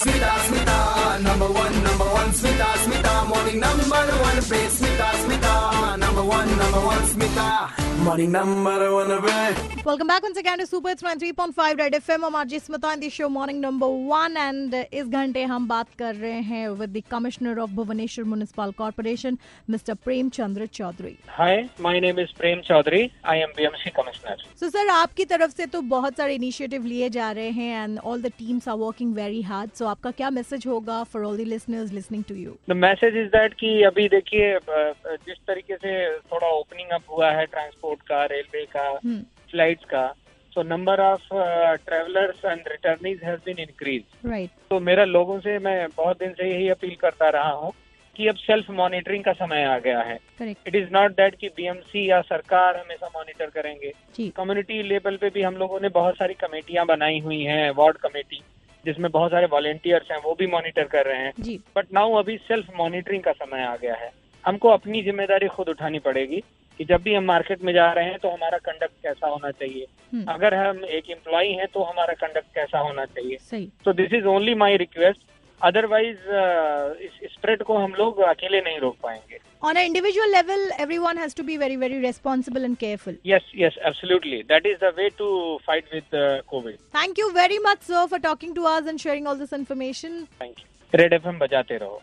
Smita, Smita, number one, number one, Smita, Smita, morning number one, पे Smita, Smita, number one, number one, Smita, morning number one. Welcome back once again to Super It's 93.5 Red FM. I'm RJ Smita in the show Morning Number One and इस घंटे हम बात कर रहे हैं with the Commissioner of Bhubaneswar Municipal Corporation, Mr. Prem Chandra Chaudhary. Hi, my name is Prem Chaudhary. I am BMC Commissioner. So sir आपकी तरफ़ से तो बहुत सारे इनिशिएटिव लिए जा रहे हैं and all the teams are working very hard. So आपका क्या मैसेज होगा for all the listeners listening to you? The message is that कि अभी देखिए अ, जिस तरीके से थोड़ा ओपनिंग अप हुआ है ट्रांसपोर्ट का रेलवे का फ़्लाइट का so number of travellers and returnees has been increase. तो मेरा लोगों से मैं बहुत दिन से यही अपील करता रहा हूँ कि अब सेल्फ मॉनिटरिंग का समय आ गया है। इट इज़ नॉट दैट कि बीएमसी या सरकार हमेशा मॉनिटर करेंगे। कम्युनिटी लेवल पे भी हम लोगों ने बहुत सारी कमेटियाँ बनाई हुई हैं वार्ड कमेटी जिसमें बहुत सारे वॉलेंटियर्स हैं वो भी मॉनिटर कर रहे हैं। बट नाउ अभी सेल्फ मॉनिटरिंग का समय आ गया है। हमको अपनी ज़िम्मेदारी खुद उठानी पड़ेगी। कि जब भी हम मार्केट में जा रहे हैं तो हमारा कंडक्ट कैसा होना चाहिए। हम्म, अगर हम एक एम्प्लॉय हैं तो हमारा कंडक्ट कैसा होना चाहिए। तो this is only my request otherwise इस स्प्रेड को हम लोग अकेले नहीं रोक पाएँगे। On an individual level, everyone has to be very, very responsible and careful. Yes yes absolutely that is the way to fight with covid Thank you very much, sir, for talking to us and sharing all this information. Thank you Red FM बजाते रहो।